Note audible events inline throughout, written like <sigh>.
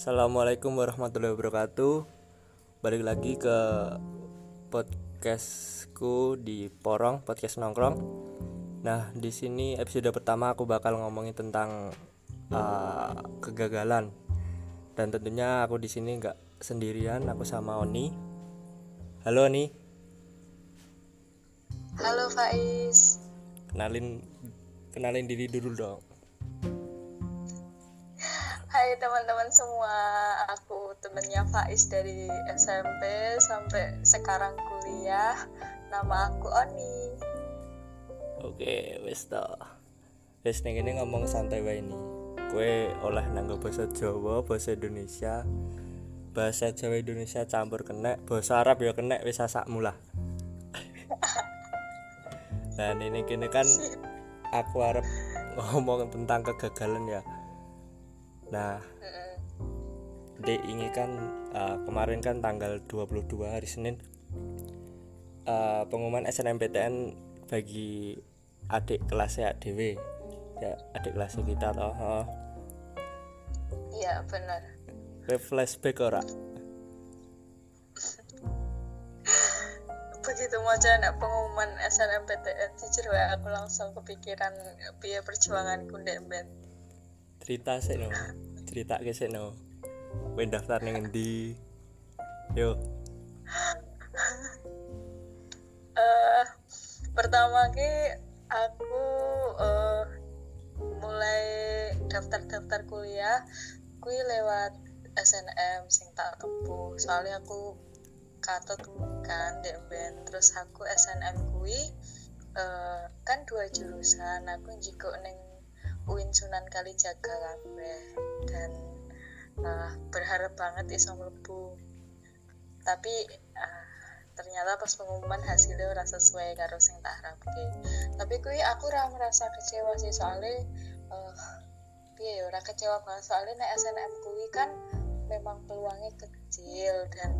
Assalamualaikum warahmatullahi wabarakatuh. Balik lagi ke podcastku di Porong Podcast Nongkrong. Nah di sini episode pertama aku bakal ngomongin tentang uh, kegagalan. Dan tentunya aku di sini nggak sendirian Aku sama Oni. Halo Oni. Halo Faiz. Kenalin kenalin diri dulu dong Hai teman-teman semua, aku temennya Faiz dari SMP sampai sekarang kuliah. Nama aku Oni. Oke, wis to. Wis ning kene ngomong santai wae ini. Kue oleh nanggo bahasa Jawa, bahasa Indonesia, bahasa Jawa Indonesia campur kena, bahasa Arab ya kena wis asakmu <laughs> lah. nah, ini kene kan aku harap ngomong tentang kegagalan ya. Nah, Dek ini kan uh, kemarin kan tanggal 22 hari Senin uh, pengumuman SNMPTN bagi adik kelasnya ADW ya adik kelasnya kita toh oh. Iya benar. Flashback ora Begitu mau anak pengumuman SNMPTN jujur aku langsung kepikiran biaya perjuanganku ndek band. Cerita sih no. Cerita ke sih no. Kowe daftar ning endi? Yo. <laughs> Eh pertama ki aku eh, mulai daftar-daftar kuliah kui lewat SNM sing tak tempuh soalnya aku katut kan dek ben terus aku SNM kui eh, kan dua jurusan. Aku jiko neng UIN Sunan Kalijaga kabeh. Dan eh, berharap banget iso mlebu. Tapi eh, ternyata pas pengumuman hasilnya ora sesuai karo sing tak harapke. Tapi kui aku ora merasa kecewa sih soalnya eh piye ya ora kecewa banget. Soalnya nek SNM kui kan memang peluangnya kecil dan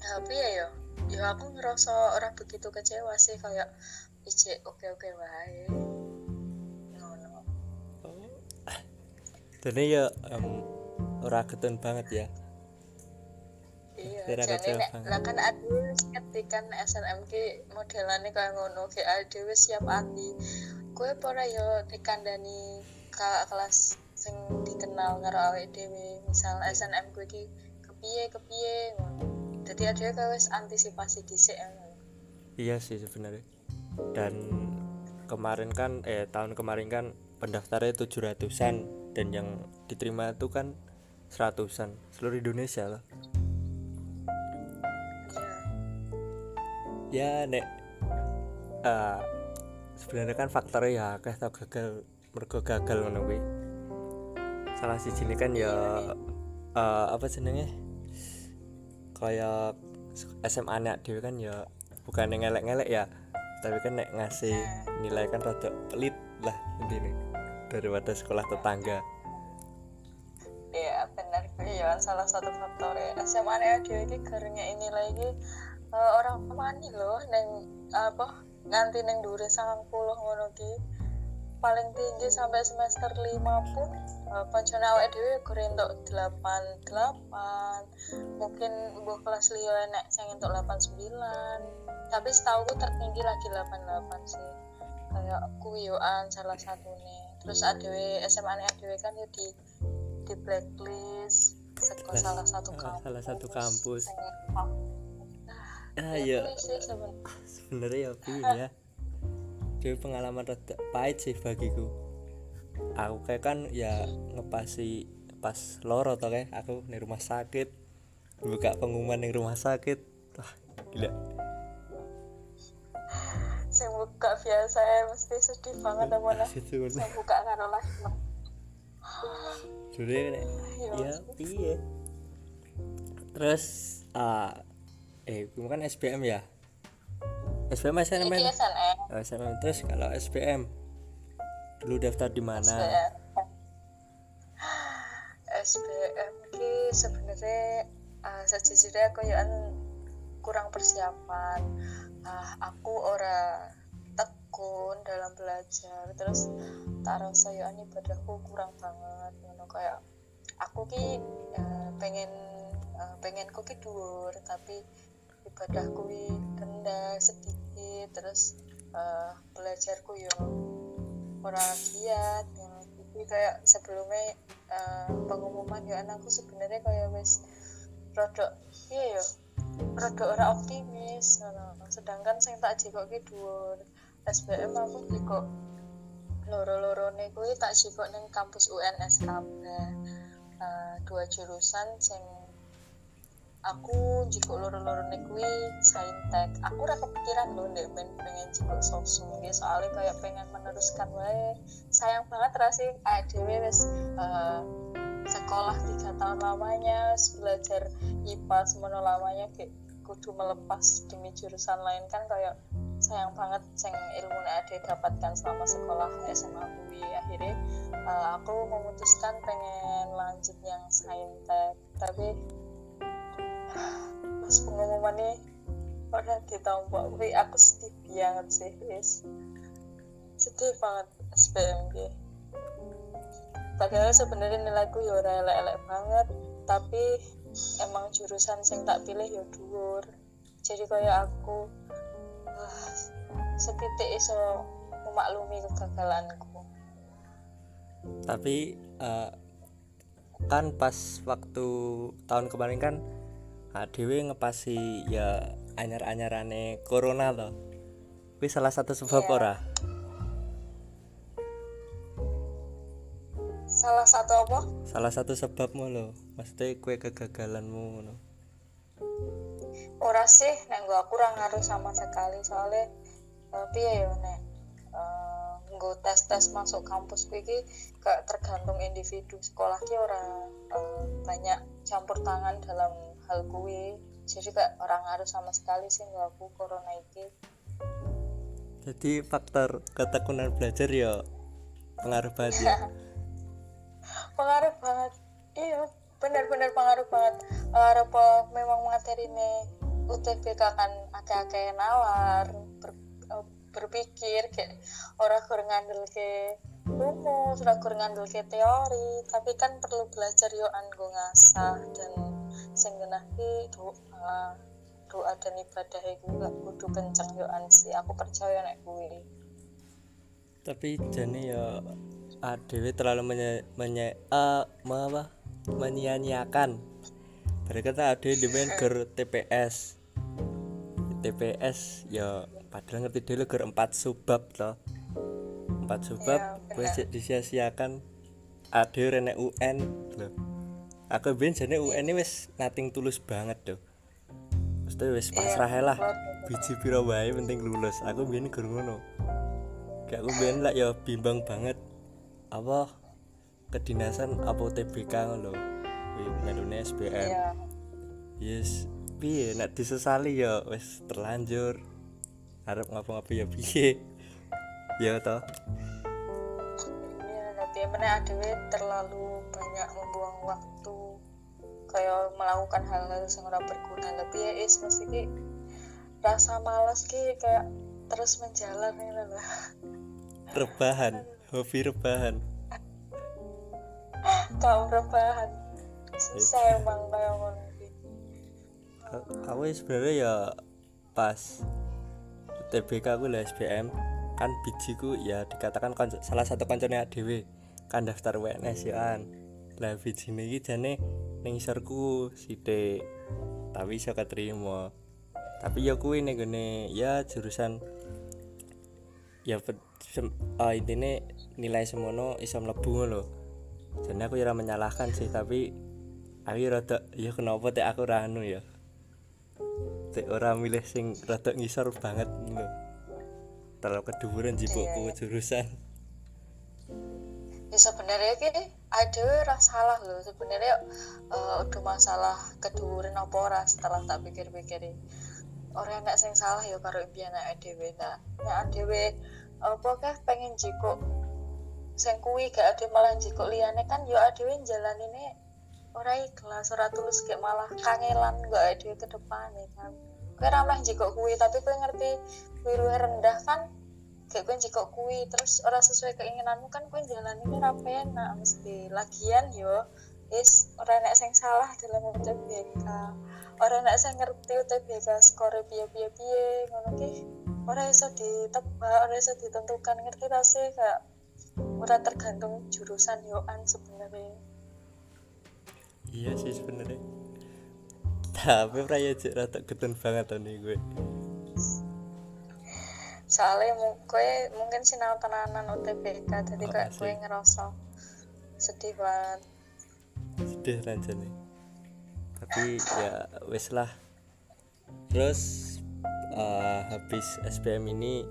tapi ya yo yo aku ngerasa orang begitu kecewa sih kayak ije oke oke wae jadi ya em, ora ketun banget ya. Iya jadi nek lah kan ade ketikan SNM ki modelannya kayak ngono wis siap ati kue pora yo dikandani ka kelas sing dikenal karo awake dhewe? Misal SNM gue ki kepiye kepiye? Ngono jadi ade kayak wis antisipasi dhisik ngono iya sih sebenarnya. Dan kemarin kan eh tahun kemarin kan pendaftarnya tujuh ratusan dan yang diterima itu kan seratusan seluruh Indonesia loh ya nek eh sebenarnya kan faktornya ya akeh tau gagal mergo gagal ngono salah siji ini kan ya eh, apa jenenge? Kayak SMA nek dhewe kan ya bukan yang ngelek-ngelek ya tapi kan nek ngasih nilai kan rada pelit lah intinya daripada sekolah tetangga. Iya benar. Iya salah satu faktor ya. SMA nya dia ini karena ini lagi eh, orang mani loh neng apa nganti neng dure sangat puluh ngono ki. Paling tinggi sampai semester lima pun uh, pancen awake dhewe gore entuk delapan delapan mungkin buah kelas liyo enek entuk delapan sembilan tapi setauku tertinggi lagi delapan delapan sih. Kayak kuyoan salah satunya terus adewe SMA nya adewe kan ya di di blacklist seko Blacklist. salah satu Ah, kampus. salah satu kampus. Ah ya ya kuwi sih sebenarnya ya piye ya. Dewe pengalaman rada pahit sih bagiku. Aku kayak kan ya ngepasi pas loro toh kayak aku di rumah sakit buka pengumuman di rumah sakit. Wah gila buka biasa ya mesti sedih banget apa lah tuh, sing buka karo lah Dulu ya nek Iya, ya terus ah eh kamu kan SBM ya? SBM SNM? SNM Oh, SNM terus kalau SBM dulu daftar di mana? SBM SBM <gasps> ki sebenarnya uh, sejujurnya aku ya kurang persiapan. Ah aku ora tekun dalam belajar. Terus tak rasa ya ibadahku kurang banget. Ngono kayak aku ki uh, pengen uh, pengen ku ki dhuwur tapi ibadahku ki rendah sedikit. Terus uh, belajarku yo ora giat. Ya. jadi kayak sebelumnya uh, pengumuman ya anakku sebenarnya kayak wes rodok iya yo rodok ora optimis sedangkan saya tak jikok ki dhuwur SBM aku jikok loro-loro nih kuwi tak jikok neng kampus UNS kabeh. Uh, dua jurusan sing aku jika loro-loro nih kuwi saintek. Aku udah kepikiran loh deh ben pengen jika sosum dia soalnya kayak pengen meneruskan wae. Sayang banget rasih ADW wes uh, sekolah tiga tahun lamanya belajar IPA semono lamanya kayak kudu melepas demi jurusan lain. Kan kayak sayang banget sing ilmu ada dapatkan selama sekolah SMA UI akhirnya uh, aku memutuskan pengen lanjut yang saintek tapi <sighs> pas pengumuman nih udah ditampok tapi aku sedih banget sih guys sedih banget SPMG padahal sebenarnya nilaiku ya ora elek-elek banget tapi emang jurusan sing tak pilih ya dhuwur. Jadi kayak aku setitik iso memaklumi kegagalanku. Tapi uh, kan pas waktu tahun kemarin kan Dewi ngepasi ya anyar-anyarane corona loh tapi salah satu sebab yeah. ora? Salah satu apa? Salah satu sebabmu lo maksudnya kue kegagalanmu lo ora sih nek gak kurang ngaruh sama sekali. Soalnya tapi ya nek uh, tes tes masuk kampus iki gak tergantung individu. Sekolah ki ora uh, banyak campur tangan dalam hal kuwi. Jadi gak orang ngaruh sama sekali sih nggak aku corona iki. Jadi faktor ketekunan belajar ya pengaruh banget ya? <laughs> Pengaruh banget. Iya benar-benar pengaruh banget. Uh, memang materi ini UTBK kan akeh-akeh nawar ber, uh, berpikir kayak orang kurang ngandel ke rumus, orang kurang ngandel ke teori, tapi kan perlu belajar yo anggo ngasah dan sing ki doa doa dan ibadah itu gak kudu kenceng yo sih. Aku percaya nek kuwi. Tapi jane ya ADW terlalu menye, menye uh, apa menyia-nyiakan berkata ADW demen ger TPS TPS ya padahal ngerti dulu ke empat subab loh empat subab gue ya, disia-siakan. Ada rene UN loh aku ben jane UN ini wes nating tulus banget tuh mesti wes iya, pasrah lah. biji piro wae penting lulus. Aku ben gur ngono. Kayak aku ben lah ya bimbang banget. Apa kedinasan apa TBK loh Indonesia SBM yeah. yes. Piye? Nek disesali ya wis terlanjur. Harap ngapa-ngapa ya piye? <laughs> Ya toh. Ya tapi mana ada terlalu banyak membuang waktu kayak melakukan hal-hal yang ora berguna. Lebih ya is masih ki rasa malas ki kayak terus menjalan ini lah rebahan. Hobi rebahan kau rebahan susah emang kayak aku sebenarnya ya pas TBK aku lah SBM kan bijiku ya dikatakan salah satu koncone ADW kan daftar WNS ya kan. Lah biji ini jane ning isarku sithik tapi iso keterima. Tapi ya kuwi ning ya jurusan ya uh, intinya nilai semono iso mlebu lho jadi aku ya menyalahkan sih tapi aku rada ya kenapa teh aku ranu ya? Cek orang milih sing rada ngisor banget lho terlalu keduburan jipukku iya, iya. jurusan ya sebenarnya ki ada rasa salah loh sebenarnya uh, udah masalah keduburan apa ora setelah tak pikir-pikir orang yang sing salah ya karo impian ADW nah ya ADW apa kah pengen jiko sing kuwi gak ada malah jiko liane kan yo ADW jalan ini ora ikhlas ora tulus kayak malah kangelan gak ada ke depan ya kan gue ramah jika kui tapi gue ngerti luwih rendah kan. Kayak gue jika kui terus orang sesuai keinginanmu kan gue jalan ini rapi enak mesti lagian yo is orang nek sing salah dalam UTBK orang nek sing ngerti UTBK skor piye piye piye ngono ki. Ora iso ditebak ora iso ditentukan ngerti ta sih kayak ora tergantung jurusan yoan sebenarnya. Iya sih sebenarnya. Tapi raya cek rata ketun banget nih gue soalnya gue mungkin sinau tenanan UTBK jadi Oh, kayak gue ngerasa sedih banget. Sedih aja nih tapi ya wes lah. Terus eh, habis SPM ini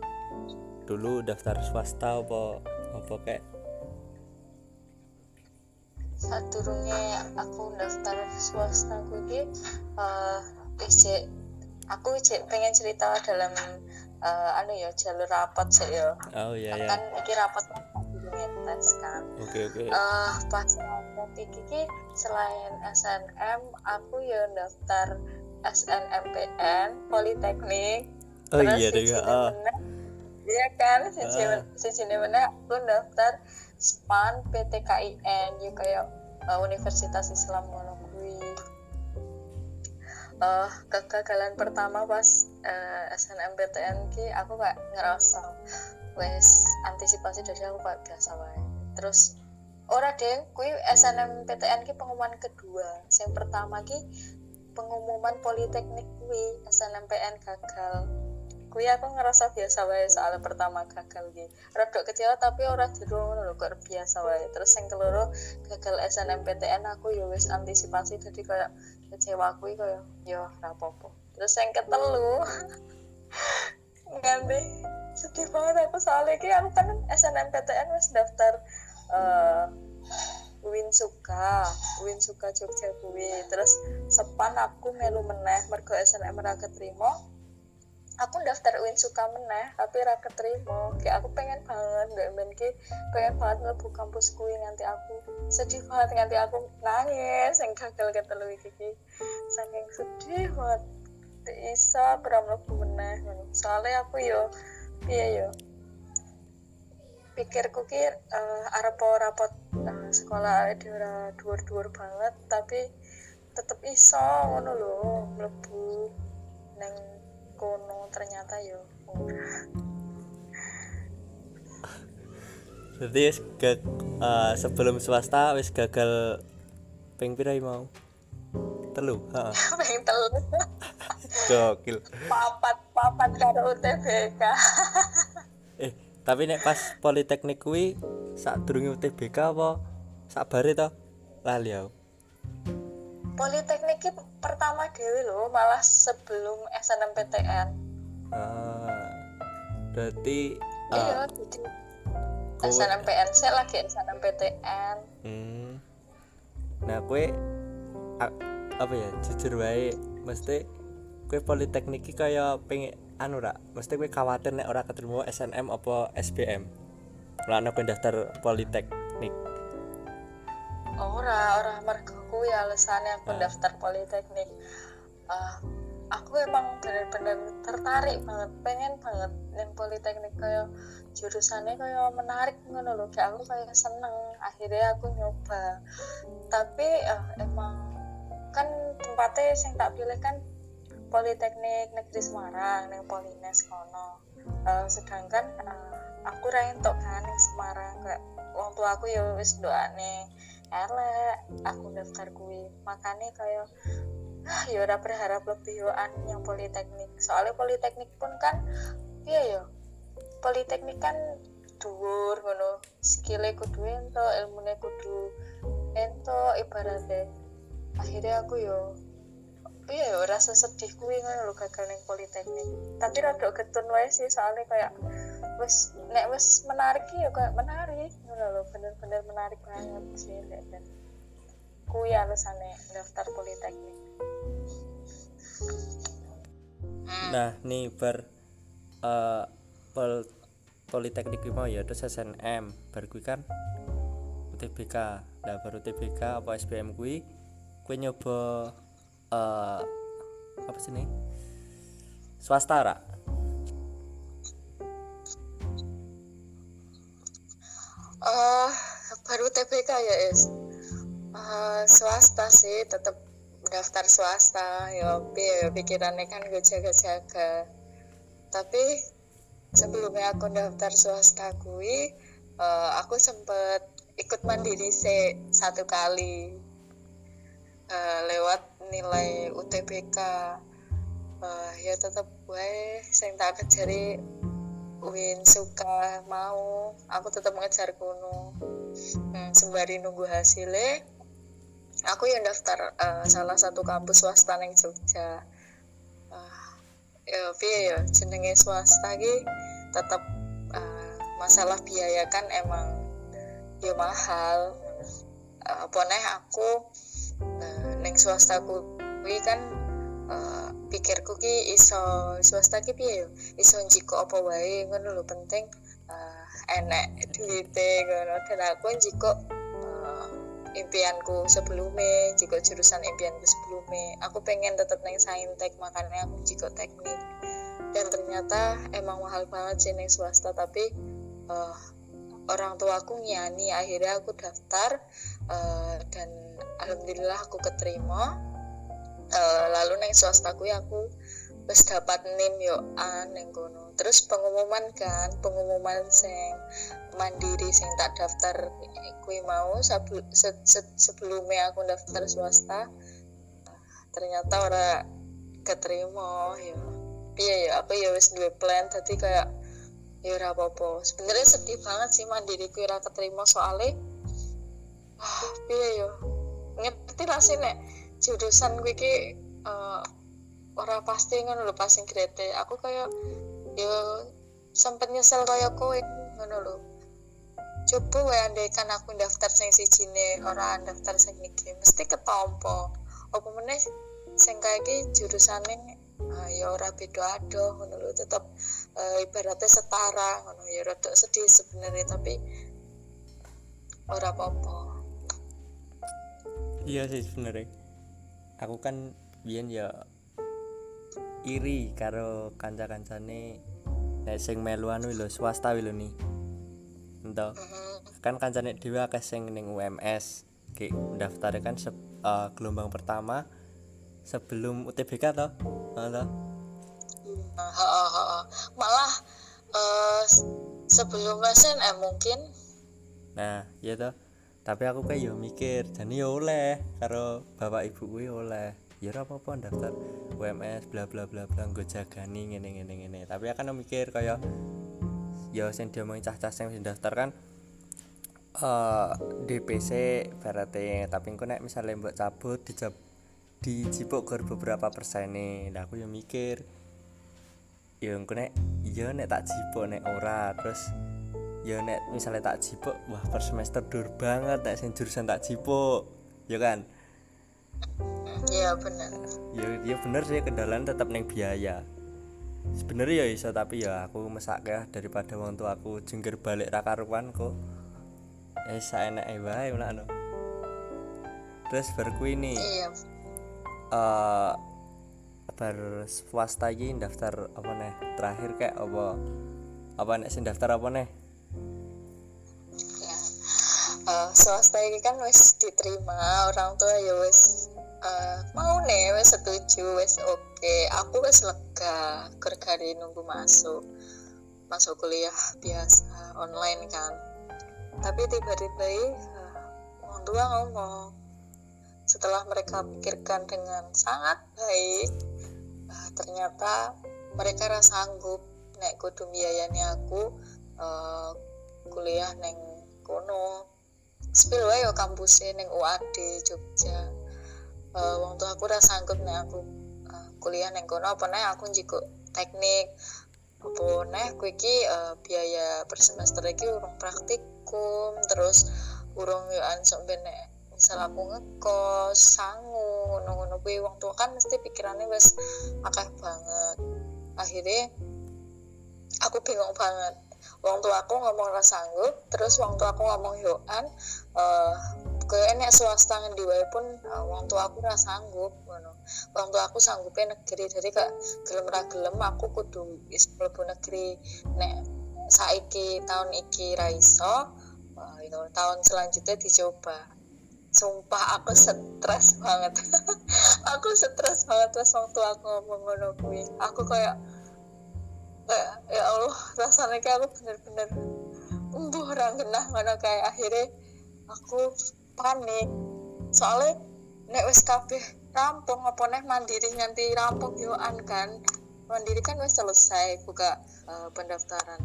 dulu daftar swasta apa apa kayak saat turunnya aku daftar swasta gue ki eh ijek aku ijek pengen cerita dalam eh, anu ya jalur rapat sih ya. Oh iya ya kan iki rapat tes kan oke oke. Eh pas rapat iki ki selain SNM aku ya daftar SNMPN Politeknik. Oh Terus iya deh Cine ah. meneh, iya kan? Si Ah. Cine si Cine meneh aku daftar SPAN PTKIN ya kayak uh, Universitas Islam ngono kuwi Eh, kegagalan pertama pas uh, SNMPTN ki aku kayak ngerasa. Wes antisipasi dari aku kayak biasa wae. Terus ora deh kui SNMPTN ki pengumuman kedua. Yang pertama ki pengumuman politeknik kui SNMPN gagal kui aku ngerasa biasa wae soalnya pertama gagal ki rada kecewa tapi ora jero ngono lho kok biasa wae terus yang keloro gagal SNMPTN aku ya wis antisipasi jadi kayak kecewa kuwi kayak yo ora apa-apa terus yang ketelu <laughs> nganti sedih banget aku soalnya ki aku kan SNMPTN wis daftar eh Winsuka, Winsuka Jogja kuwi. Terus sepan aku melu meneh mergo SNM ra keterima. Aku daftar Winsuka meneh tapi ra keterima. Kayak aku pengen banget mbak men ki pengen banget mlebu kampus kuwi nganti aku sedih banget nganti aku nangis yang gagal ketelu iki ki. Saking sedih banget. Tidak bisa kurang mlebu meneh. Soalnya aku yo piye yo pikirku ki uh, arep rapot uh, sekolah di ora dhuwur-dhuwur banget tapi tetep iso ngono lho mlebu neng kono ternyata yo ora. berarti wis gag- eh, sebelum swasta wis gagal ping pira mau? Telu heeh <laughs> pengen telu. Gokil. Papat papat karo UTBK <laughs> eh tapi nek pas politeknik kuwi sak durunge UTBK apa? Sak bare to? Lali aku Politeknik ki pertama dewe lho malah sebelum SNMPTN ah berarti iya ah, jadi kowe- SNMPN saya lagi SNMPTN hmm. nah kue a- apa ya jujur wae mesti kue politeknik iki kaya pengen anu ra mesti kue khawatir nek ora keterima SNM apa SBM lah ana kowe daftar politeknik. Ora ora mergo kuwi alasannya aku daftar politeknik. Ah, aku emang bener-bener tertarik banget pengen banget yang politeknik kayak jurusannya kayak menarik ngono loh kayak aku kayak seneng akhirnya aku nyoba. Tapi eh, emang kan tempatnya yang tak pilih kan Politeknik Negeri Semarang yang Polines kono. Eh, sedangkan eh, aku ra entuk kan yang Semarang. Kayak tua aku ya wis doane elek aku daftar kuwi. Makanya kayak ah ya berharap lebih yoan yang politeknik. Soalnya politeknik pun kan iya ya politeknik kan dhuwur ngono. Skillnya kudu ento ilmune kudu ento ibaratnya. Akhirnya aku yo iya yo rasa sedih kuwi ngono lho gagal ning politeknik. Tapi rada getun wae sih soalnya kayak wis nek wis menarik ya kayak menarik. Ngono lho bener-bener menarik banget sih nek dan kuwi alasane daftar politeknik. Nah nih ber eh, pol politeknik mau ya terus SNM bar kuwi kan UTBK nah baru UTBK apa SBM kuwi kue nyoba eh apa sih nih? Swasta ra baru TBK ya es uh, swasta sih tetap daftar swasta. Ya ya pikirannya kan gue jaga-jaga tapi sebelumnya aku daftar swasta gue uh, aku sempet ikut mandiri se satu kali uh, lewat nilai UTBK uh, ya tetap gue saya tak kejari Win suka mau aku tetap mengejar kuno hmm, sembari nunggu hasilnya aku yang daftar uh, salah satu kampus swasta yang Jogja. Uh, ya piye ya jenenge swasta ki tetap uh, masalah biaya kan emang ya mahal. Uh, apa aku uh, neng swasta kuwi kan uh, pikirku ki iso swasta ki piye iso jiko apa wae ngono lho penting uh, enek duwite ngono. Dan aku jiko uh, impianku sebelumnya jika jurusan impianku sebelumnya. Aku pengen tetap neng saintek makanya aku jiko teknik. Dan ternyata emang mahal banget sih neng swasta tapi uh, orang tua aku nyani akhirnya aku daftar uh, dan alhamdulillah aku keterima. Uh, lalu neng swastaku ya aku wis dapat nim yo an neng kono terus pengumuman kan pengumuman sing mandiri sing tak daftar kui mau sebelum se, se, sebelumnya aku daftar swasta ternyata ora keterima ya. Iya ya aku ya wis dua plan tadi kayak ya ora apa-apa. Sebenarnya sedih banget sih mandiri ku ora keterima soalnya wah iya ya? Ngerti lah sih nek jurusan gue ki uh, orang pasti ngono lho pas grade aku kayak yo sempet nyesel kayak kowe ngono lho. Coba wae andai kan aku daftar sing sijine orang daftar sing iki mesti ketompo. Apa meneh sing kayak iki jurusane uh, ya ora beda ado ngono lho tetep uh, ibaratnya setara ngono ya rada sedih sebenarnya tapi ora apa-apa. Iya sih sebenarnya. Aku kan biyen ya iri karo kanca-kancane nek sing melu anu lho swasta lho ni. Ento? Kan kancane dhewe akeh sing ning UMS ki daftar kan se uh, gelombang pertama sebelum UTBK toh toh malah uh, sebelum SNM mungkin. Nah ya toh tapi aku kayak yo mikir jadi yo oleh karo bapak ibu gue oleh ya apa apa daftar UMS bla bla bla bla gue jagani ngene ngene ngene. Tapi akan mikir kayak ya dia mau cah-cah sing daftar kan uh, DPC berarti tapi engko nek misalnya mbok cabut dijab dijipuk ke beberapa persen nih nah, aku yang mikir ya engko nek iya nek tak jipuk nek ora terus ya nek misalnya tak jipuk wah per semester dur banget nek sing jurusan tak jipuk. Ya kan iya bener. Ya ya bener sih kendalanya tetap neng biaya. Sebenarnya ya iso tapi ya aku mesak ya daripada wong tua aku jengger balik rakaruan kok. Eh saya enak eh wae no. terus berku ini iya. uh, bar swasta iki daftar apa nih terakhir kayak apa apa nek sing daftar apa nih uh, swasta ini kan wis diterima orang tua ya wis uh, mau nih wis setuju wis oke. Okay. aku wis lega kerjaan nunggu masuk. Masuk kuliah biasa online kan. Tapi tiba-tiba uh, orang tua ngomong setelah mereka pikirkan dengan sangat baik uh, ternyata mereka rasa sanggup naik kudu biayanya aku uh, kuliah neng kono. Spill wae kampusnya neng UAD Jogja uh, wong aku rasa sanggup nih aku uh, kuliah neng kono apa nih aku jiko teknik. Apa nih aku iki uh, biaya per semester iki urung praktikum terus urung yo ansok benek misal aku ngekos sangu ngono-ngono. Kuwi wong tua kan mesti pikirannya wes akeh banget. Akhirnya aku bingung banget. Wong tua aku ngomong rasa sanggup terus wong tua aku ngomong yoan uh, ke enek swasta di wae pun uh, tua aku rasa sanggup ngono. Wong tua aku sanggupnya negeri jadi kak gelem ra gelem aku kudu is mlebu negeri. Nek saiki tahun iki ra iso uh, itu tahun selanjutnya dicoba. Sumpah aku stres banget. <laughs> Aku stres banget pas waktu aku ngomong ngono kuwi. Aku kayak kayak ya Allah rasanya kayak aku bener-bener umbuh orang genah ngono kayak akhirnya aku panik. Soalnya nek wis kabeh rampung apa nek mandiri nganti rampung yoan kan? Mandiri kan wis selesai buka uh, pendaftaran.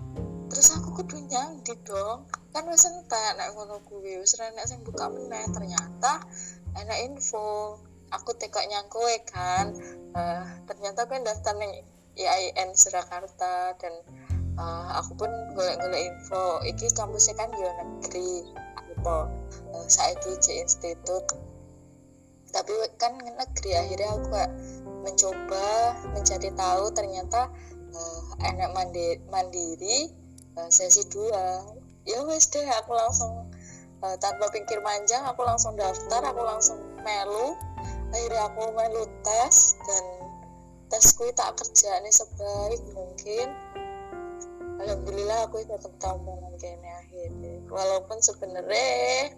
Terus aku kudu nyandi dong. Kan wis entek nek ngono kuwi. Wis nek sing buka meneh. Ternyata enak info. Aku tekok nyangkowe kan. Uh, ternyata kan daftar ning IAIN Surakarta dan uh, aku pun golek-golek info. Iki kampusnya kan di negeri apa uh, saiki J Institute. Tapi kan negeri akhirnya aku kayak mencoba mencari tahu ternyata uh, enak mandi, mandiri uh, sesi dua. Ya wes deh aku langsung uh, tanpa pikir panjang aku langsung daftar aku langsung melu. Akhirnya aku melu tes dan tesku tak kerja ini sebaik mungkin alhamdulillah aku tetap tamu kayaknya akhirnya walaupun sebenarnya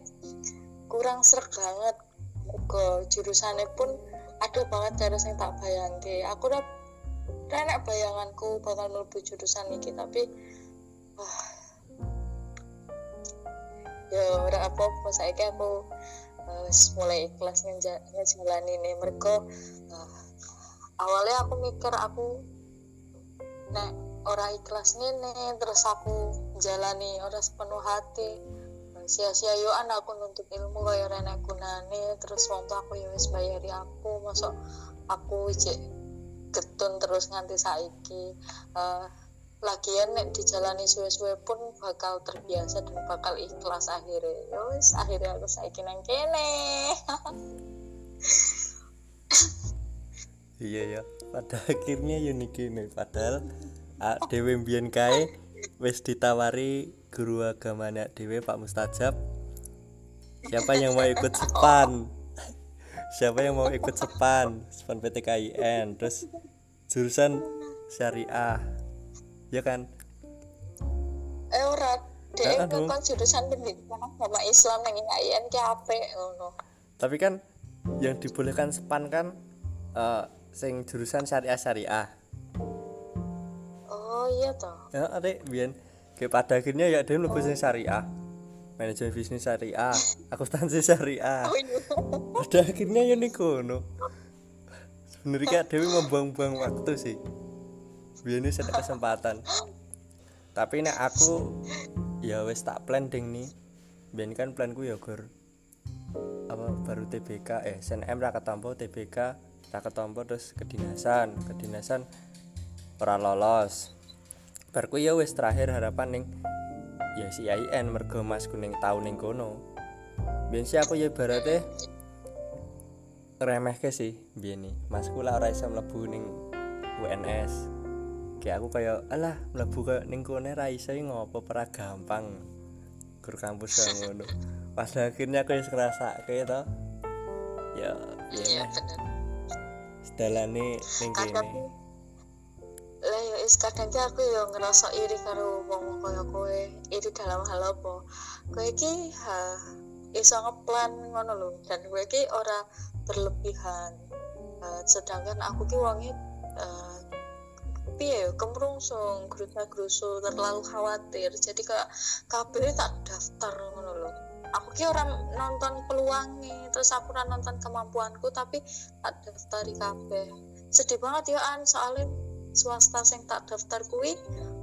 kurang serak banget. Ke jurusannya pun ada banget cara yang tak bayangke. Aku udah enak bayanganku bakal mlebu jurusan ini tapi wah. Ya ora apa-apa. Saiki aku uh, mulai ikhlas ngejalani ini. Mereka uh, awalnya aku mikir aku nek ora ikhlas nih terus aku jalani ora sepenuh hati. Sia-sia yo aku nuntut ilmu kaya rene gunane. Terus waktu aku ya wis bayari aku masuk aku cek getun terus nganti saiki. Uh, lagian nek dijalani suwe-suwe pun bakal terbiasa dan bakal ikhlas akhirnya. Yo wis akhirnya aku saiki nang kene. Iya ya pada akhirnya yo kene padahal dewe mbiyen kae wis ditawari guru agamanya dewe Pak Mustajab. Siapa yang mau ikut sepan siapa yang mau ikut sepan sepan PTKIN terus jurusan syariah. Ya kan? Eh ora deh kan jurusan pendidikan agama Islam yang IAIN ki ngono. Tapi kan yang dibolehkan sepan kan uh, sing jurusan syariah syariah oh iya toh. Ya adek biar Kayak pada akhirnya ya dia lebih syariah. Manajemen bisnis syariah. Akuntansi syariah. Oh, iya. <laughs> pada akhirnya ya nih kono sebenarnya Dewi membuang-buang waktu sih. Biar ini ada kesempatan. Tapi nek aku ya wes tak plan ding nih biar kan planku ya gur. Apa baru TBK eh SNM raka tompo TBK raka tompo terus kedinasan. Kedinasan ora lolos barku ya wis terakhir harapan ning ya si IN mergo mas kuning tau ning kono. Biyen sih aku ya ibaratnya? Remeh ke sih biyen nih mas kula ora iso mlebu ning UNS kayak aku kayak alah mlebu kayak ning kono ra iso ngopo pra gampang. Gur kampus ngono. Pas akhirnya aku wis ngerasa kayak to. Ya iya sedalane ning kene lah ya is kadang aku yo ngerasa iri karo wong kaya kowe. Iri dalam hal apa? Kowe iki ha iso ngeplan ngono lho. Dan kowe iki ora berlebihan. Uh, sedangkan aku ki wonge uh, piye kemrungsung grusa grusu terlalu khawatir. Jadi kayak kabeh tak daftar ngono lho. Aku ki orang nonton peluangnya terus aku ora nonton kemampuanku tapi tak daftari kabeh. Sedih banget ya an soalnya swasta sing tak daftar kuwi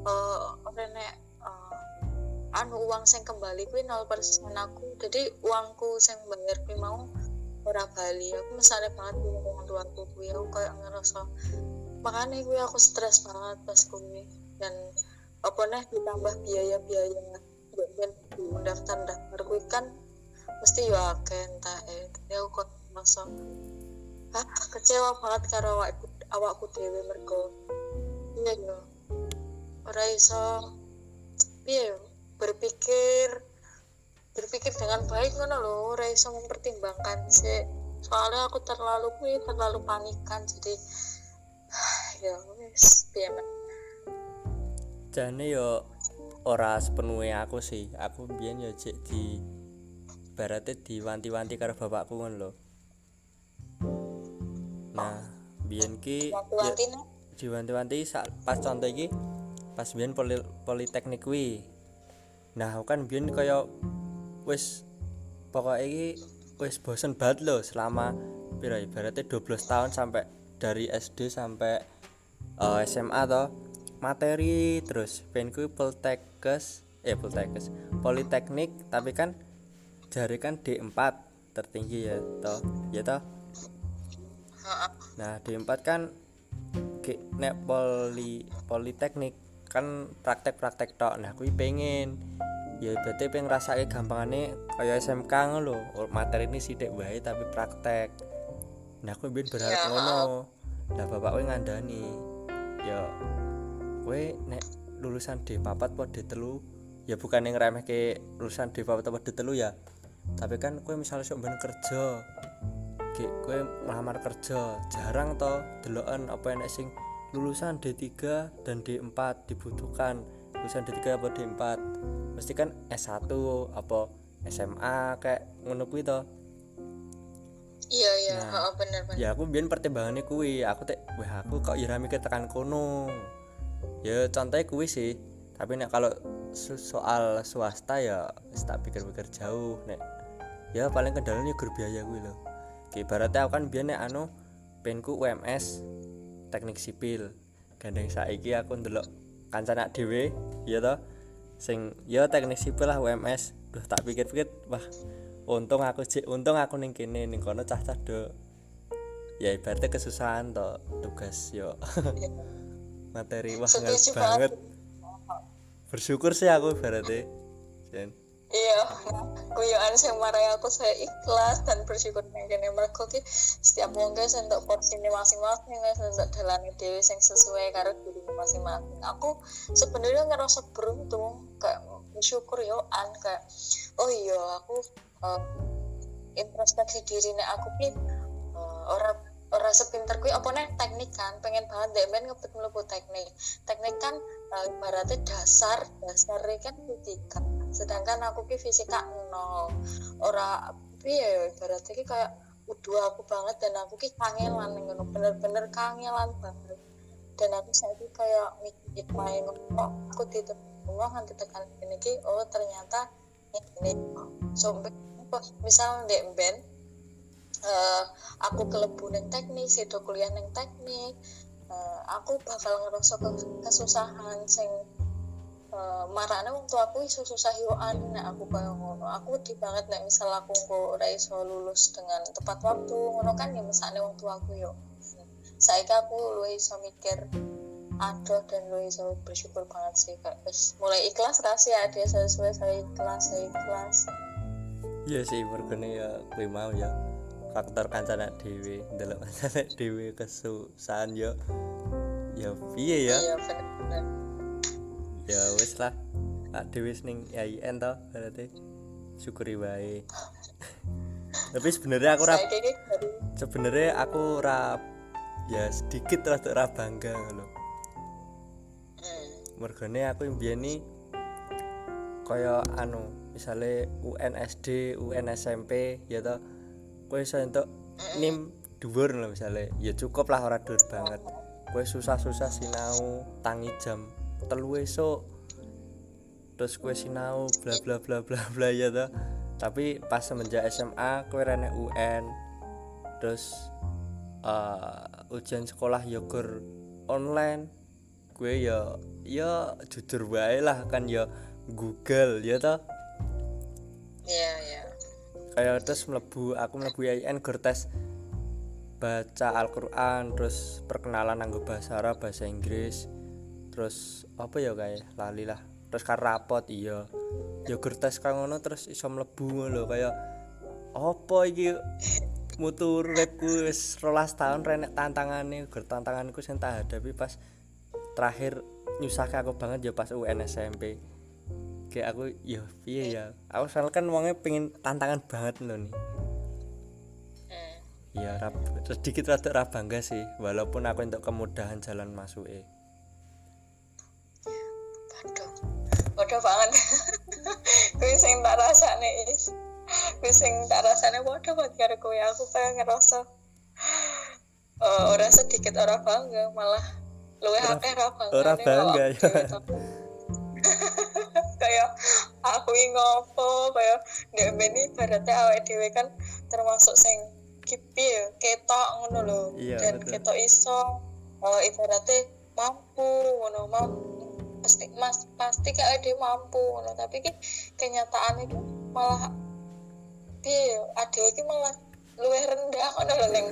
uh, nek uh, anu uang sing kembali kuwi 0% aku. Jadi uangku sing bayar kuwi mau ora bali. Aku misalnya banget uang tuaku kuwi. Aku kayak ngerasa makanya kuwi aku stres banget pas kuwi. Dan apa nih ditambah biaya-biaya dan daftar daftar kuwi kan mesti yo akeh entah eh aku kok masuk ah kecewa banget karo awakku awakku dhewe mergo iya yo. Ora iso piye berpikir berpikir dengan baik ngono lho ora iso mempertimbangkan sih soalnya aku terlalu kuwi terlalu panikan jadi <sighs> ya wis piye jane yo ora sepenuhnya aku sih. Aku biyen yo cek di ibaratnya diwanti-wanti karo bapakku ngono lho. Nah biyen ki ya, Wanti-wanti nek diwanti-wanti sak pas contoh iki pas biyen poli, politeknik kuwi nah aku kan biyen kaya wis pokoknya iki wis bosen banget lho selama pira ibaratnya 12 tahun sampai dari SD sampai eh, SMA toh materi terus penku poltekkes eh poltekkes politeknik tapi kan jari kan D4 tertinggi ya toh ya toh. Nah, D4 kan nek poli politeknik kan praktek-praktek tok. Nah, kuwi pengen ya berarti pengen rasake gampangane kaya SMK ngono Materi ini sithik wae tapi praktek. Nah, aku biyen berharap Iya, ngono. Lah bapak kowe ngandani. Ya kowe nek lulusan D4 apa D3 ya bukan yang remeh ke lulusan D4 apa D3 ya. Tapi kan kowe misalnya sok ben kerja, Ki, kowe melamar kerja. Jarang to deloken apa enek sing lulusan D3 dan D4 dibutuhkan. Lulusan D3 apa D4 mesti kan S1 apa SMA kayak ngono kuwi to? Iya iya, Nah, bener bener. ya aku biyen pertimbangannya kuwi. Aku tek wah aku kok ya mikir tekan kono. Ya contohnya kuwi sih. Tapi nek kalau so- soal swasta ya wis tak pikir-pikir jauh nek. Ya paling kendalanya gur biaya kuwi lho. Ki, ibaratnya aku kan biyen anu penku UMS teknik sipil. Gandeng saiki aku ndelok kancane dhewe ya toh? Sing ya teknik sipil lah UMS duh tak pikir-pikir wah untung aku sih untung aku ning kene ning kono cah-cah do ya ibaratnya kesusahan to tugas yo. <laughs> Materi wah banget. Bersyukur sih aku ibaratnya Jen. Iya, guyokan sing marai aku saya ikhlas dan bersyukur kene. Mergo ki setiap wong guys untuk porsine masing-masing guys untuk dalane dhewe sing sesuai karo diri masing-masing. Aku sebenarnya ngerasa beruntung kayak bersyukur yo an kayak oh iya aku eh, introspeksi diri nek aku ki eh, ora ora sepinter kuwi. Apa nih teknik kan pengen banget deh men ngebet mlebu teknik. Teknik kan eh, ibaratnya dasar dasar kan fisika sedangkan aku ki fisika nol ora ya ibaratnya ki kayak udah aku banget dan aku ki kangelan ngono bener-bener kangelan banget. Dan aku saiki kayak mikir main kok aku ditemukan nanti tekan ini ki oh ternyata ini apa misal ndek ben eh, aku kelebu neng teknik sido kuliah neng teknik eh, aku bakal ngerasa ke- kesusahan sing uh, marane wong tua aku iso susah yoan nek aku kaya ngono. Aku wedi banget nek misal aku kok ora iso lulus dengan tepat waktu ngono kan ya mesane wong tua aku yo. Saiki aku luwih iso mikir aduh dan luwih iso bersyukur banget sih kayak wis mulai ikhlas kasih ya dia sesuai saya ikhlas saya ikhlas. Iya sih mergone ya kuwi mau ya. Faktor kancane dhewe ndelok kancane dhewe kesusahan yo. Ya piye ya? Iya ya wis lah. Pak Dewi ning IAIN to berarti syukuri wae. Tapi sebenarnya aku ra saya kayak dari sebenarnya aku ra ya sedikit rada ra bangga loh hmm, mergane aku mbiyen ni kaya anu misale UN SD, UN SMP ya to kowe iso entuk nim dhuwur lho misale. Ya cukup lah ora dhuwur banget. Kowe susah-susah sinau tangi jam telu esuk terus kowe sinau bla bla bla bla <laughs> bla ya to tapi pas semenjak SMA kowe rene UN terus eh, ujian sekolah ya gur online. Gue ya ya jujur wae lah kan ya Google ya toh. Iya iya. Kayak terus mlebu aku mlebu IAIN gur tes baca Al-Qur'an terus perkenalan nganggo bahasa Arab bahasa Inggris terus apa ya kayak lali lah. Terus kan rapot iya. Ya gur tes kang ngono terus iso mlebu ngono lho kayak apa iki mutu uripku wis 12 tahun renek tantangane gur tantanganku sing tak hadapi pas terakhir nyusahke aku banget ya pas UN SMP kayak aku ya piye ya? Aku soalnya kan wongnya pengen tantangan banget loh nih. Ya rap, sedikit rada ra bangga sih walaupun aku untuk kemudahan jalan masuk eh Waduh, waduh banget. <laughs> Kuwi sing tak rasane is. sing tak rasane padha banget karo kowe aku kayak ngerasa eh, ora sedikit ora bangga malah luwe Ora- akeh ora bangga ora bangga, ya. <laughs> kayak aku ngopo kayak ndek beni ibaratnya awake dhewe kan termasuk sing kipi ya ketok ngono lho Iya, dan betul. ketok iso eh, ibaratnya mampu ngono mampu pasti mas pasti kayak dia mampu ngono. Tapi ki kenyataan itu malah piye ya adewe ki malah luwih rendah lho ning.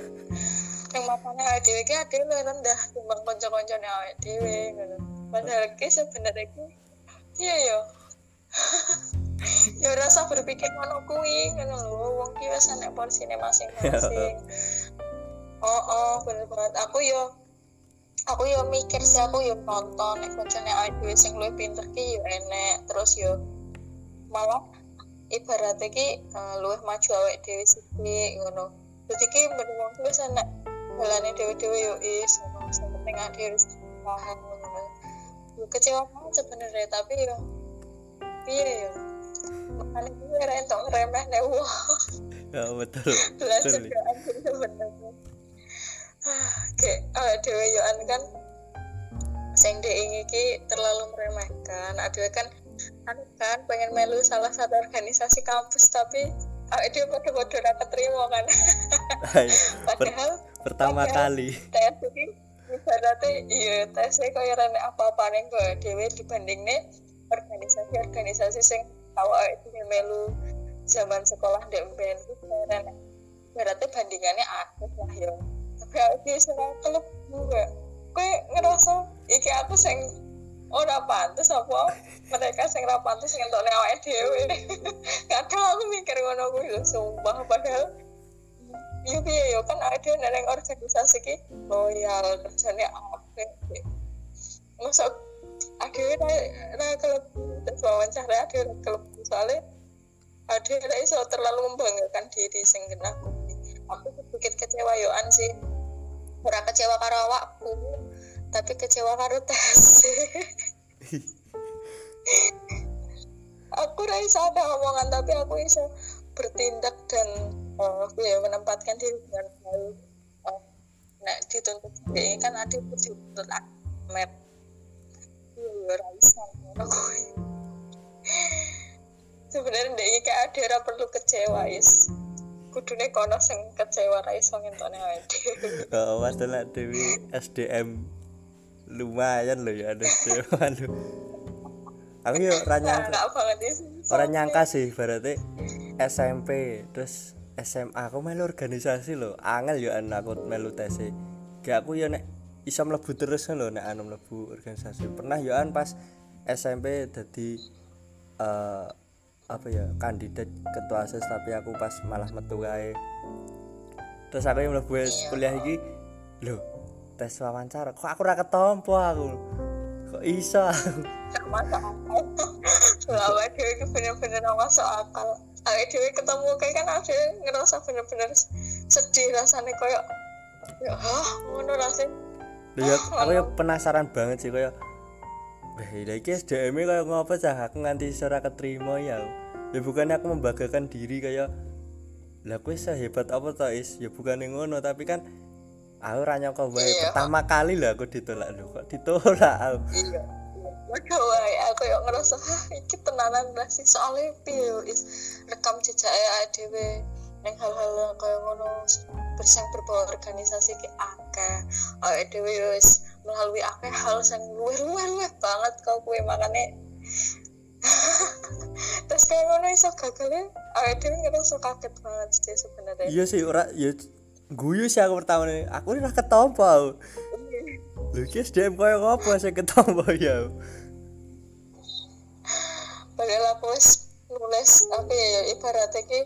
Ning matane awake dhewe ki adewe luwih rendah timbang kanca-kancane awake dhewe ngono. Padahal ki sebenarnya ki iya ya <laughs> ya rasa berpikir ngono kuwi ngono lho. Wong ki wis enek porsine masing-masing. <laughs> Oh oh bener banget. Aku yo aku yo mikir sih aku yo nonton nek awake dhewe sing luwih pinter ki yo enek. Terus yo malah ibaratnya ki uh, luwih maju awake dhewe sithik ngono. Dadi ki ki wis enek balane dhewe-dhewe yo is ngono. Sing penting dhewe wis paham ngono. Yo kecewa banget sebenarnya tapi yo piye yo. Makanya gue ora entuk ngeremeh nek wong. Ya betul. Belajar betul. sebenarnya Ah, kayak awake dhewe yo an kan sing dek iki terlalu meremehkan. Adewe kan anu kan pengen melu salah satu organisasi kampus tapi awake dhewe padha-padha ora keterima kan. <laughs> Padahal pertama padahal kali. tes iki ibaratnya iya tesnya kaya ora nek apa-apa ning gue dhewe dibandingne organisasi-organisasi sing awake dhewe melu zaman sekolah ndek mben ku kaya nek berarti bandingannya aku lah ya aku dhewe sing kelep gue ngerasa iki aku sing ora pantes apa? Mereka sing ora pantes ngentokne awake dhewe. <laughs> Kadang aku mikir ngono kuwi lho sumpah. Padahal Iya piye yo kan ada neng organisasi ki loyal kerjanya apa masa ada ra kelep terus wawancara ada kelep soalnya ada ra iso terlalu membanggakan diri sing kena kuwi. aku sedikit kecewa yoan sih ora kecewa karo awakku tapi kecewa karo tes <laughs> aku ra iso ada omongan tapi aku iso bertindak dan uh, ya menempatkan diri dengan baik. Uh, nah dituntut ini kan ada dituntut amet iya iso kuwi. <laughs> Sebenarnya kayak ada perlu kecewa is kudune kono sing kecewa ra iso ngentone awake <laughs> oh, masalah Dewi SDM lumayan loh ya <laughs> ada SDM aku yo ora nyangka is ora nyangka sih berarti SMP terus SMA aku melu organisasi loh angel yo an aku melu tes gak aku yo nek iso mlebu terus lho nek anu mlebu organisasi. Pernah yo an pas SMP dadi eh apa ya kandidat ketua asis tapi aku pas malah metu kae. Terus aku yang mlebu kuliah iki lho tes wawancara kok aku ora ketompo aku? Kok iso awake dhewe iki bener-bener masuk akal. Awake dhewe ketemu kayak kan ada ngerasa bener-bener sedih rasanya koyo ya hah ngono rasanya Lho ya aku ya penasaran banget sih kaya Wah, ini iki SDM -nya kaya ngopo cah? Aku nganti ora keterima ya. Ya bukannya aku membanggakan diri kaya lah kowe sehebat apa to is? Ya bukan ngono tapi kan aku ora nyangka wae. Iya. pertama kali lah aku ditolak. Lho kok ditolak aku. iya. Wae aku yang ngerasa hah iki tenanan lah sih soalnya yo, is? Rekam jejak ADW neng hal-hal kaya ngono bersang berbau organisasi ki akeh. Awake dhewe wis melalui akeh hal sing luwih-luwih banget kau kuwi makane. <laughs> Terus kayak ngono iso gagal ya awake dhewe ngerasa kaget banget sih sebenarnya. Iya sih ora ya guyu sih aku pertama nih. Aku ora ketompo aku. Lho iki SDM kaya ngopo sing ketompo ya. padahal aku nulis apa ya ibaratnya ki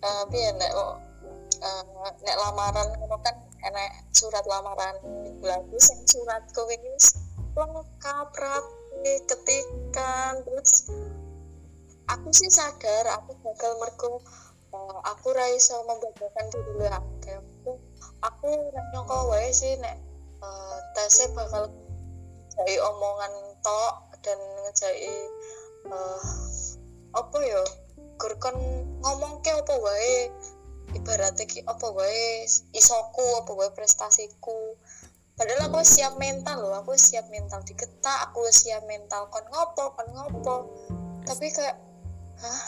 eh, apa ya nek eh, nek lamaran kan enek surat lamaran lagu sing surat kowe lengkap rapi ketikan. Terus aku sih sadar aku gagal mergo eh, aku ra iso membanggakan diri aku aku nyangka wae sih nek eh, tesnya bakal ngejai omongan tok dan ngejai eh apa ya gur kon ngomong ke apa wae ibaratnya ki apa wae isoku apa wae prestasiku. Padahal aku siap mental loh aku siap mental diketak aku siap mental kon ngopo kon ngopo. Tapi kayak hah?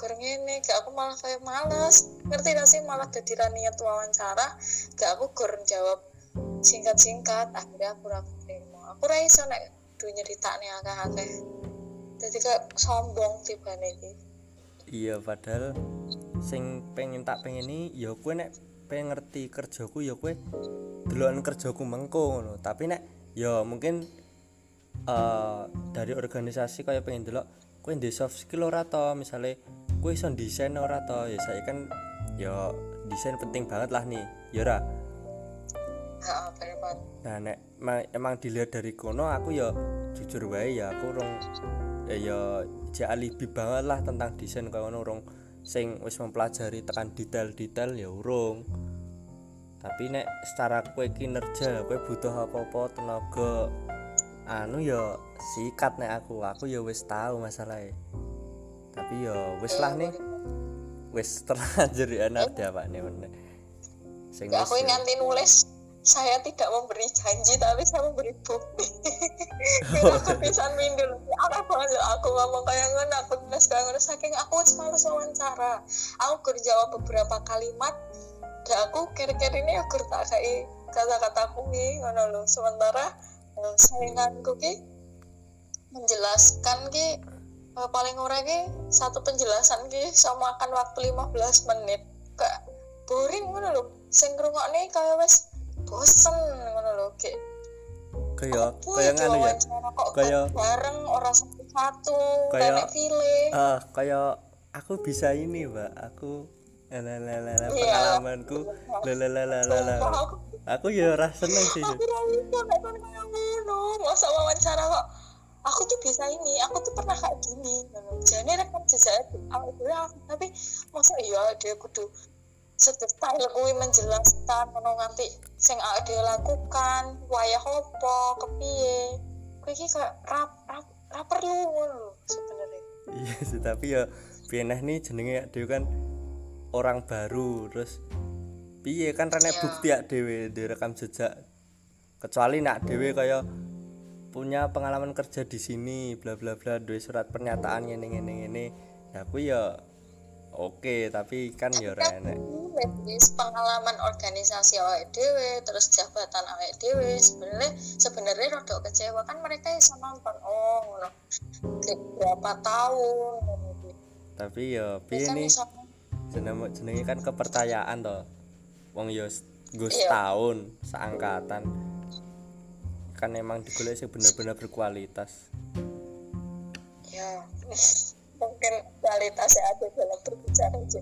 Gur ngene gak aku malah kayak males. Ngerti gak sih? Malah jadi niat wawancara gak aku gur jawab singkat-singkat akhirnya aku rapi terima aku ra iso nek dunya ditakne akeh-akeh. Jadi kayak sombong tiba nih iya padahal sing pengen tak pengen ini ya kue nek pengen ngerti kerjaku ya kue duluan kerjaku mengko ngono. Tapi nek ya mungkin uh, dari organisasi kayak pengen dulu kue di soft skill ora to? Misalnya kue iso desain ora to? Ya saya kan ya desain penting banget lah nih. Ya ora? Nah nek emang dilihat dari kono aku ya jujur wae ya aku rong ya ya alibi banget lah tentang desain kaya ngono rong sing wis mempelajari tekan detail-detail ya urung. Tapi nek secara kue kinerja kue butuh apa-apa tenaga anu ya sikat nek aku aku ya wis tahu masalahnya tapi ya wis lah nih wis <laughs> terlanjur ya anak dia pak nih sing aku nganti nulis saya tidak memberi janji tapi saya memberi bukti. <laughs> Aku bisa mindul apa banget aku ngomong kayak ngono aku nulis kayak ngono. Saking aku males wawancara. Aku kerjawab beberapa kalimat dan aku kira-kira ini aku tak kayak kata-kataku nih ngono loh sementara uh, sainganku ki menjelaskan ki uh, paling ora ki satu penjelasan ki sama makan waktu 15 menit. Kayak boring ngono loh sing ngrungokne kayak wes bosen ngono lho kayak kaya kaya nganu ya? kaya bareng orang satu satu kaya pilih ah uh, kaya aku bisa ini mbak. Aku lalalala iya. pengalamanku. Lalalala aku ya ora seneng sih aku ora iso nek ngono masa wawancara kok aku tuh bisa ini aku tuh pernah kayak gini. Jadi rekam jejak aku tapi masa iya dia kudu sedetail kuwi menjelaskan ngono nganti sing awake lakukan wayah opo kepiye. Kuwi iki kayak rap rap rap perlu ngono sebenarnya. Iya sih tapi ya pieneh nih jenenge dhewe kan orang baru terus piye kan rene yeah. bukti ya dhewe direkam jejak. Kecuali nak dhewe kaya punya pengalaman kerja di sini bla bla bla duwe surat pernyataan ngene ngene ngene ya aku ya oke tapi kan ya ora enek pengalaman organisasi awake dhewe terus jabatan awake dhewe. Sebenarnya sebenarnya rada kecewa. Kan mereka bisa nonton oh ngono berapa tahun tapi ya piye nih? jenenge jenenge kan kepercayaan toh. Wong yo gus iya. tahun seangkatan. Kan emang digolek sih bener-bener berkualitas. Ya mungkin kualitasnya ada dalam berbicara aja.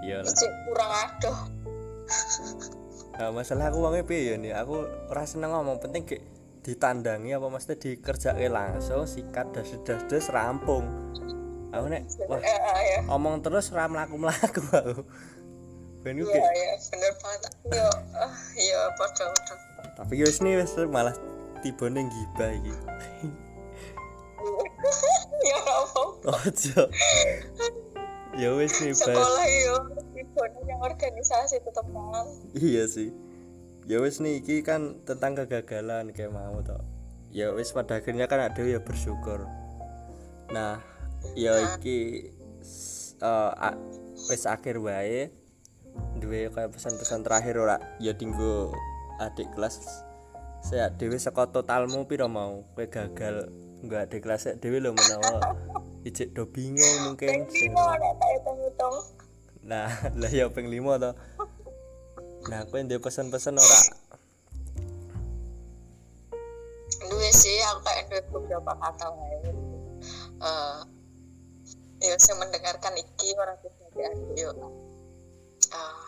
Iya lah kurang adoh. Nah masalah aku wongnya piye ya nih aku rasa seneng ngomong penting kayak ditandangi apa mesti dikerjakan langsung sikat das das das rampung aku nek wah ya, ya. omong terus ram laku melaku aku. Ben iya iya bener banget. Yo ah iya padha padha tapi yo wis malah tiba ning gibah iki <laughs> ya apa ojo. Ya wis nih sekolah yo yang organisasi tetap kan iya sih. Ya wis nih iki kan tentang kegagalan kayak mau toh. Ya wis pada akhirnya kan ada ya bersyukur. Nah ya nah. iki uh, wis akhir wae. Duwe kayak pesan-pesan terakhir ora? Ya tinggu adik kelas saya dewe saka totalmu piro mau? Kowe gagal enggak adik kelas dewe lo menawa ijek do bingung mungkin. Nah lah ya ping 5 to nah kowe ndek pesan-pesan ora? Duwe sih aku kayak duwe beberapa kata wae. Uh, ya saya mendengarkan iki orang bisa yuk uh,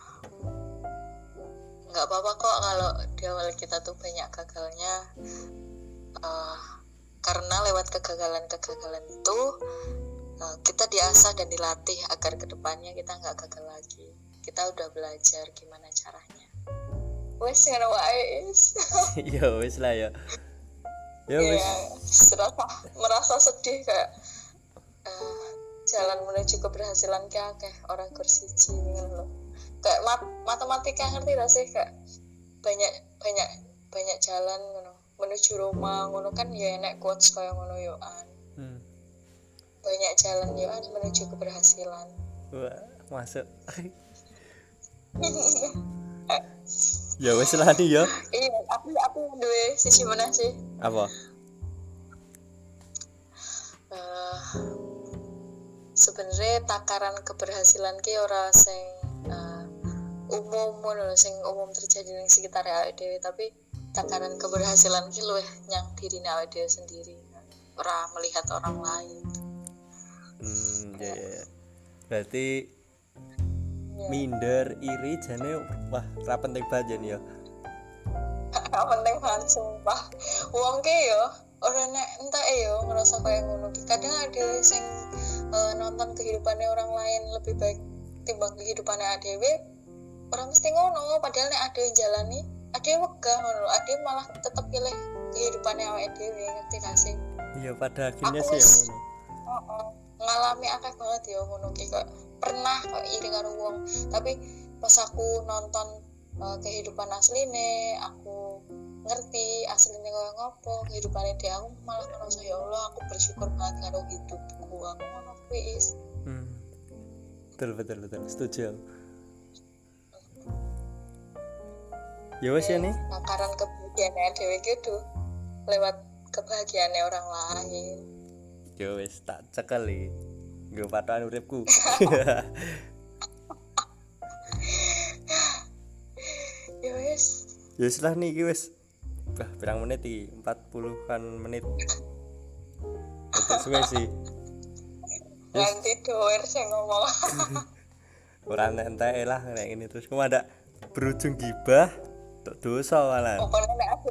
nggak apa-apa kok kalau di awal kita tuh banyak gagalnya. Uh, karena lewat kegagalan-kegagalan itu uh, kita diasah dan dilatih agar ke depannya kita nggak gagal lagi. Kita udah belajar gimana caranya. Wes ngono wes. <laughs> Ya wes lah ya ya wes. merasa merasa sedih kayak uh, jalan menuju keberhasilan ki akeh orang siji ngono kayak mat matematika ngerti gak sih? Kayak banyak banyak banyak jalan ngono menuju rumah ngono kan ya enek quotes kayak ngono yo an. Hmm. banyak jalan yo an menuju keberhasilan. Wah masuk. <laughs> Ya wes lah nih ya iya aku aku duwe sisi mana sih. Apa? Eh, sebenarnya takaran keberhasilan ki ora sing eh, umum ngono sing umum terjadi ning sekitar awake dhewe tapi takaran keberhasilan ki luwih nyang dirine awake dhewe sendiri. Ora melihat orang lain. Hmm ya, ya, ya. berarti Ya. minder iri jane wah ra penting banget ya. <laughs> Gak penting banget sumpah. Wong ki yo ora nek entah eh yo ngerasa kayak ngono kadang ada sing eh, nonton kehidupannya orang lain lebih baik timbang kehidupannya ADW orang mesti ngono. Padahal nek ada yang jalani ada wegah ngono ada malah tetap pilih kehidupannya awake dhewe ngerti gak sih? Iya pada akhirnya Aku sih ya ngono. Heeh. ngalami akeh banget ya ngono. Ki kok pernah kok iri karo wong. Tapi pas aku nonton uh, kehidupan asline aku ngerti aslinya kayak ngopo kehidupannya dia aku malah ngerasa ya Allah aku bersyukur banget karo hidupku. Aku ngono kuwi is hmm. betul betul betul. Setuju ya wes ya nih. Takaran kebahagiaannya dewe gitu lewat kebahagiaannya orang lain. Ya wes tak cekeli gue patahan uripku. <laughs> Ya wes ya wes lah nih wes Wah, pirang menit iki? 40-an menit. Oke, suwe sih. <laughs> Nanti doer sing ngomong. <laughs> Orang entek lah kayak ini terus. Kamu ada berujung gibah Tok dosa malah. Pokoknya nek ada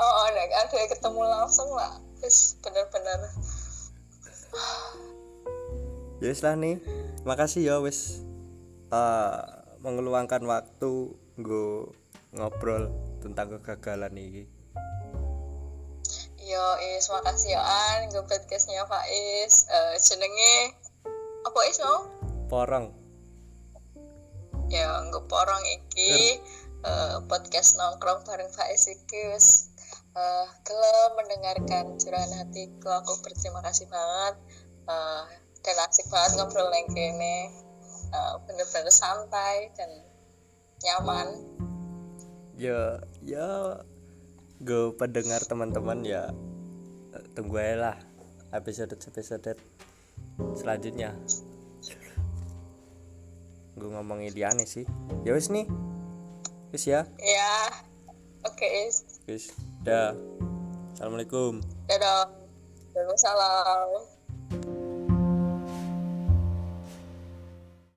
oh, oh nek ada ketemu langsung lah. Terus bener-bener <sighs> Ya lah nih. Makasih ya wes eh, Mengeluangkan waktu Gue ngobrol tentang kegagalan ini. Yo Is, makasih ya An, gue podcastnya Faiz Eh, Jenenge apa Is mau? Porong. Ya, gue porong iki eh, podcast nongkrong bareng Faiz iki wis eh, mendengarkan curahan hatiku. Aku berterima kasih banget eh, dan asik banget ngobrol yang kene. Eh, bener-bener santai dan nyaman. Ya Ya Gue pendengar teman-teman ya Tunggu aja lah Episode-episode Selanjutnya Gue ngomongin Diane sih Ya wes nih Wes ya Ya, oke Is. Wes Dah Assalamualaikum Dadah. Waalaikumsalam.